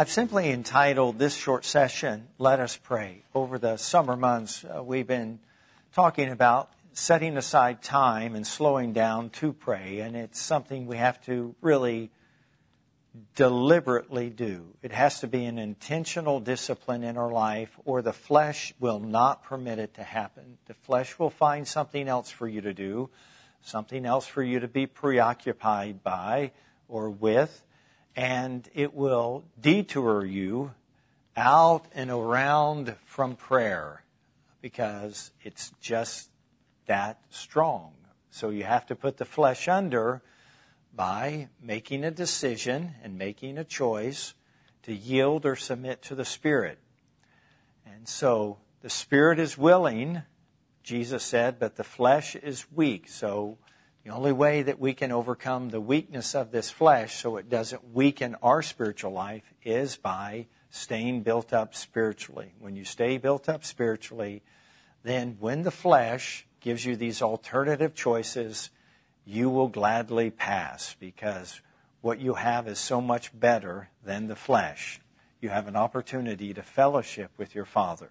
I've simply entitled this short session, Let Us Pray. Over the summer months, uh, we've been talking about setting aside time and slowing down to pray, and it's something we have to really deliberately do. It has to be an intentional discipline in our life, or the flesh will not permit it to happen. The flesh will find something else for you to do, something else for you to be preoccupied by or with and it will detour you out and around from prayer because it's just that strong. So you have to put the flesh under by making a decision and making a choice to yield or submit to the Spirit. And so the Spirit is willing, Jesus said, but the flesh is weak. So the only way that we can overcome the weakness of this flesh so it doesn't weaken our spiritual life is by staying built up spiritually. When you stay built up spiritually, then when the flesh gives you these alternative choices, you will gladly pass because what you have is so much better than the flesh. You have an opportunity to fellowship with your Father.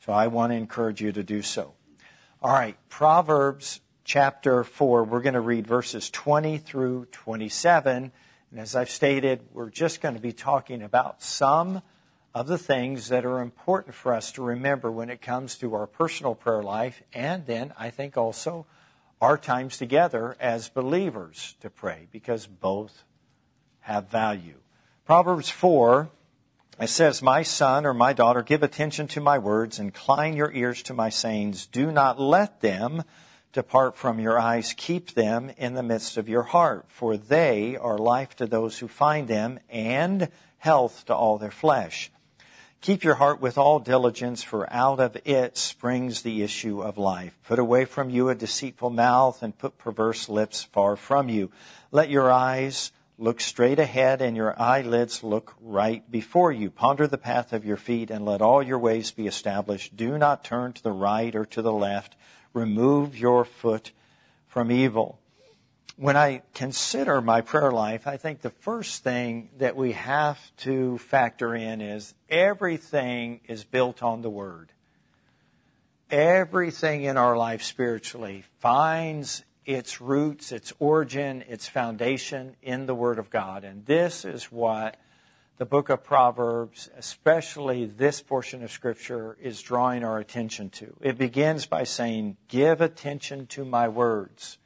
So I want to encourage you to do so. All right, Proverbs chapter 4. We're going to read verses 20 through 27. And as I've stated, we're just going to be talking about some of the things that are important for us to remember when it comes to our personal prayer life, and then I think also our times together as believers to pray, because both have value. Proverbs 4, it says, My son or my daughter, give attention to my words, incline your ears to my sayings. Do not let them depart from your eyes. Keep them in the midst of your heart, for they are life to those who find them and health to all their flesh. Keep your heart with all diligence, for out of it springs the issue of life. Put away from you a deceitful mouth and put perverse lips far from you. Let your eyes look straight ahead and your eyelids look right before you. Ponder the path of your feet and let all your ways be established. Do not turn to the right or to the left remove your foot from evil. When I consider my prayer life, I think the first thing that we have to factor in is everything is built on the Word. Everything in our life spiritually finds its roots, its origin, its foundation in the Word of God. And this is what the book of Proverbs, especially this portion of Scripture, is drawing our attention to. It begins by saying, Give attention to my words.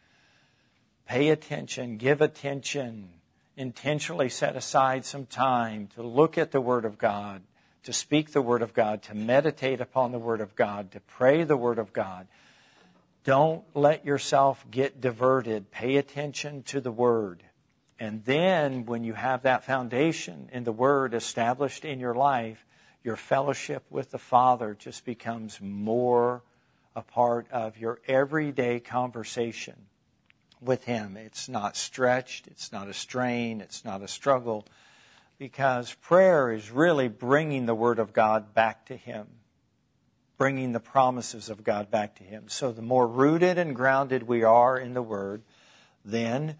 Pay attention, give attention. Intentionally set aside some time to look at the Word of God, to speak the Word of God, to meditate upon the Word of God, to pray the Word of God. Don't let yourself get diverted. Pay attention to the Word. And then when you have that foundation in the Word established in your life, your fellowship with the Father just becomes more a part of your everyday conversation with Him. It's not stretched, it's not a strain, it's not a struggle, because prayer is really bringing the Word of God back to Him, bringing the promises of God back to Him. So the more rooted and grounded we are in the Word, then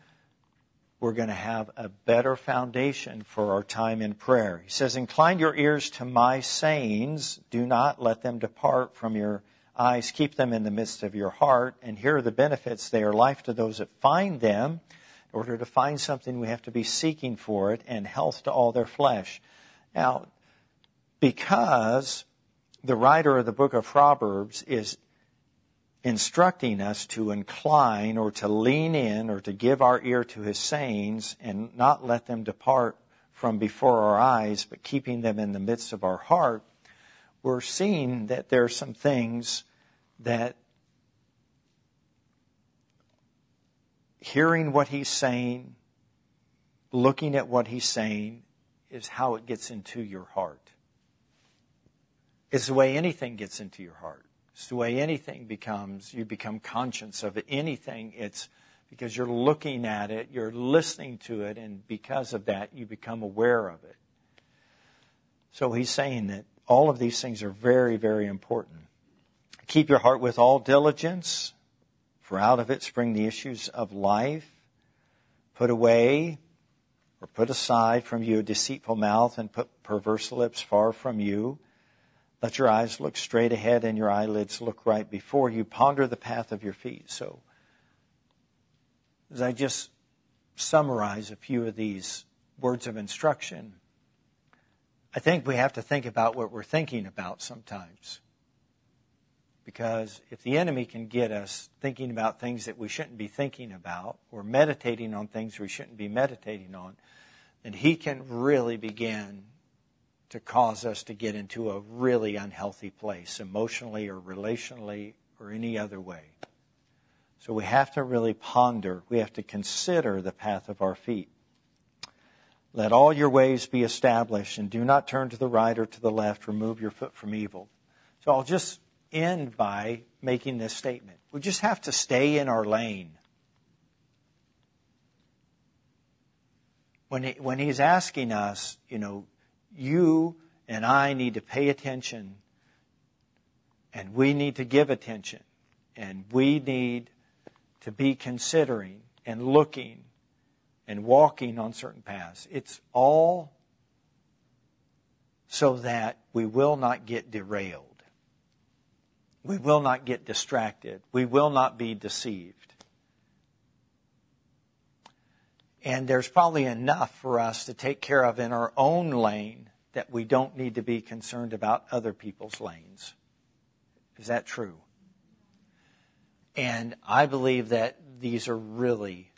we're going to have a better foundation for our time in prayer. He says, Incline your ears to my sayings. Do not let them depart from your eyes. Keep them in the midst of your heart. And here are the benefits. They are life to those that find them. In order to find something, we have to be seeking for it, and health to all their flesh. Now, because the writer of the book of Proverbs is instructing us to incline or to lean in or to give our ear to his sayings and not let them depart from before our eyes, but keeping them in the midst of our heart, we're seeing that there are some things that hearing what he's saying, looking at what he's saying, is how it gets into your heart. It's the way anything gets into your heart. It's the way anything becomes. You become conscious of anything. It's because you're looking at it, you're listening to it, and because of that, you become aware of it. So he's saying that all of these things are very, very important. Keep your heart with all diligence, for out of it spring the issues of life. Put away Or put aside from you a deceitful mouth and put perverse lips far from you. Let your eyes look straight ahead and your eyelids look right before you. Ponder the path of your feet. So, as I just summarize a few of these words of instruction, I think we have to think about what we're thinking about sometimes. Because if the enemy can get us thinking about things that we shouldn't be thinking about, or meditating on things we shouldn't be meditating on, then he can really begin to cause us to get into a really unhealthy place, emotionally or relationally or any other way. So we have to really ponder, we have to consider the path of our feet. Let all your ways be established and do not turn to the right or to the left. Remove your foot from evil. So I'll just end by making this statement. We just have to stay in our lane. When, he, when he's asking us, you know, you and I need to pay attention and we need to give attention and we need to be considering and looking and walking on certain paths. It's all so that we will not get derailed. We will not get distracted. We will not be deceived. And there's probably enough for us to take care of in our own lane that we don't need to be concerned about other people's lanes. Is that true? And I believe that these are really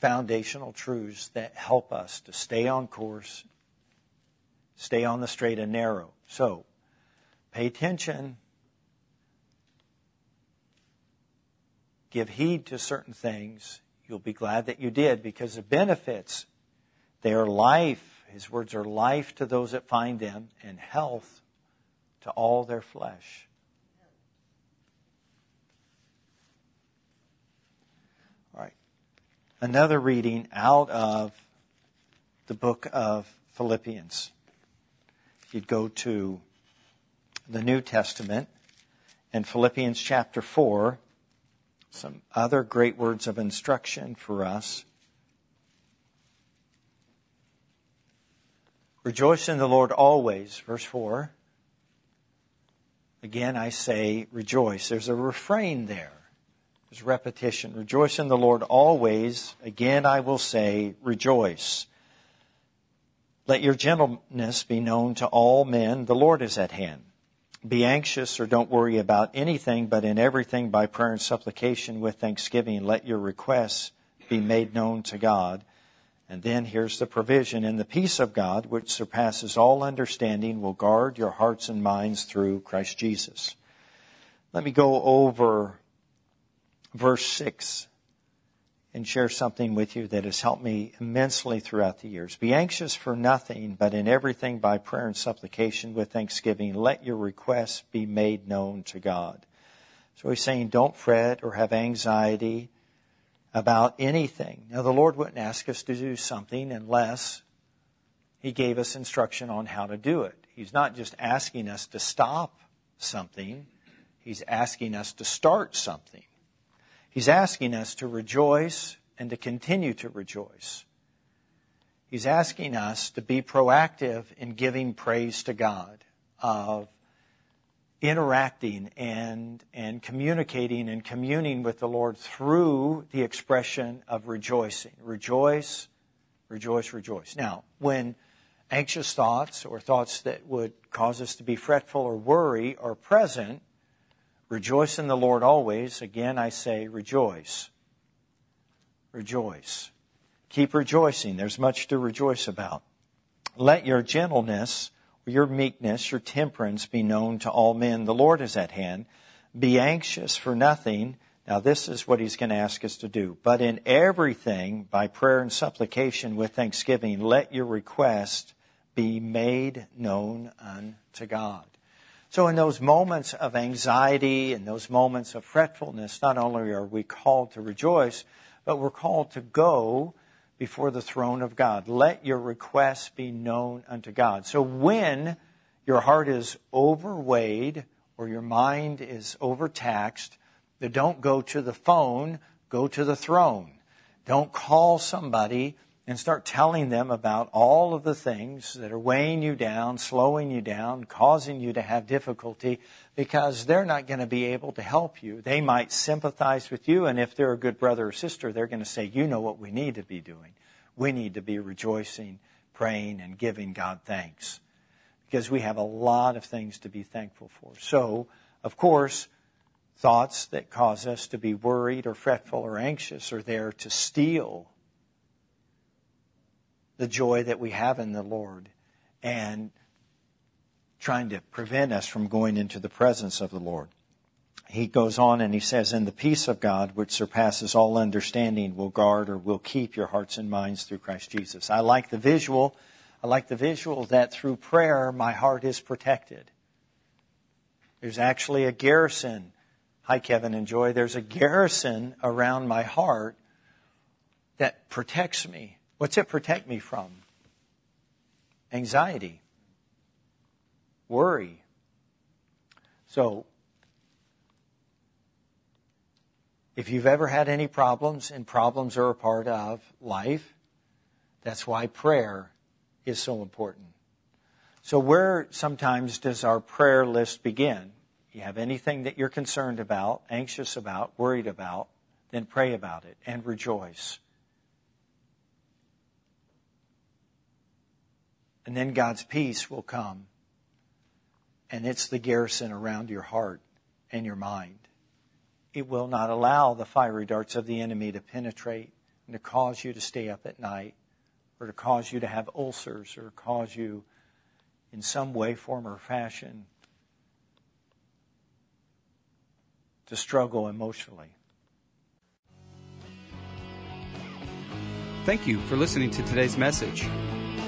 foundational truths that help us to stay on course, stay on the straight and narrow. So, pay attention give heed to certain things, you'll be glad that you did because the benefits, they are life. His words are life to those that find them and health to all their flesh. All right. Another reading out of the book of Philippians. If you'd go to the New Testament and Philippians chapter 4, some other great words of instruction for us. Rejoice in the Lord always, verse 4. Again, I say rejoice. There's a refrain there. There's repetition. Rejoice in the Lord always. Again, I will say rejoice. Let your gentleness be known to all men. The Lord is at hand. Be anxious or don't worry about anything, but in everything by prayer and supplication with thanksgiving, let your requests be made known to God. And then here's the provision. And the peace of God, which surpasses all understanding, will guard your hearts and minds through Christ Jesus. Let me go over verse 6 and share something with you that has helped me immensely throughout the years. Be anxious for nothing, but in everything by prayer and supplication with thanksgiving, let your requests be made known to God. So he's saying don't fret or have anxiety about anything. Now the Lord wouldn't ask us to do something unless he gave us instruction on how to do it. He's not just asking us to stop something. He's asking us to start something. He's asking us to rejoice and to continue to rejoice. He's asking us to be proactive in giving praise to God, of interacting and, and communicating and communing with the Lord through the expression of rejoicing. Rejoice, rejoice, rejoice. Now, when anxious thoughts or thoughts that would cause us to be fretful or worry are present, Rejoice in the Lord always. Again, I say rejoice. Rejoice. Keep rejoicing. There's much to rejoice about. Let your gentleness, your meekness, your temperance be known to all men. The Lord is at hand. Be anxious for nothing. Now, this is what he's going to ask us to do. But in everything, by prayer and supplication with thanksgiving, let your request be made known unto God. So, in those moments of anxiety and those moments of fretfulness, not only are we called to rejoice, but we're called to go before the throne of God. Let your requests be known unto God. So, when your heart is overweighed or your mind is overtaxed, don't go to the phone, go to the throne. Don't call somebody and start telling them about all of the things that are weighing you down, slowing you down, causing you to have difficulty because they're not going to be able to help you. They might sympathize with you, and if they're a good brother or sister, they're going to say, You know what we need to be doing. We need to be rejoicing, praying, and giving God thanks because we have a lot of things to be thankful for. So, of course, thoughts that cause us to be worried or fretful or anxious are there to steal the joy that we have in the Lord and trying to prevent us from going into the presence of the Lord. He goes on and he says, And the peace of God, which surpasses all understanding, will guard or will keep your hearts and minds through Christ Jesus. I like the visual. I like the visual that through prayer, my heart is protected. There's actually a garrison. Hi, Kevin and Joy. There's a garrison around my heart that protects me What's it protect me from? Anxiety, worry. So, if you've ever had any problems, and problems are a part of life, that's why prayer is so important. So, where sometimes does our prayer list begin? You have anything that you're concerned about, anxious about, worried about, then pray about it and rejoice. And then God's peace will come. And it's the garrison around your heart and your mind. It will not allow the fiery darts of the enemy to penetrate and to cause you to stay up at night or to cause you to have ulcers or cause you in some way, form, or fashion to struggle emotionally. Thank you for listening to today's message.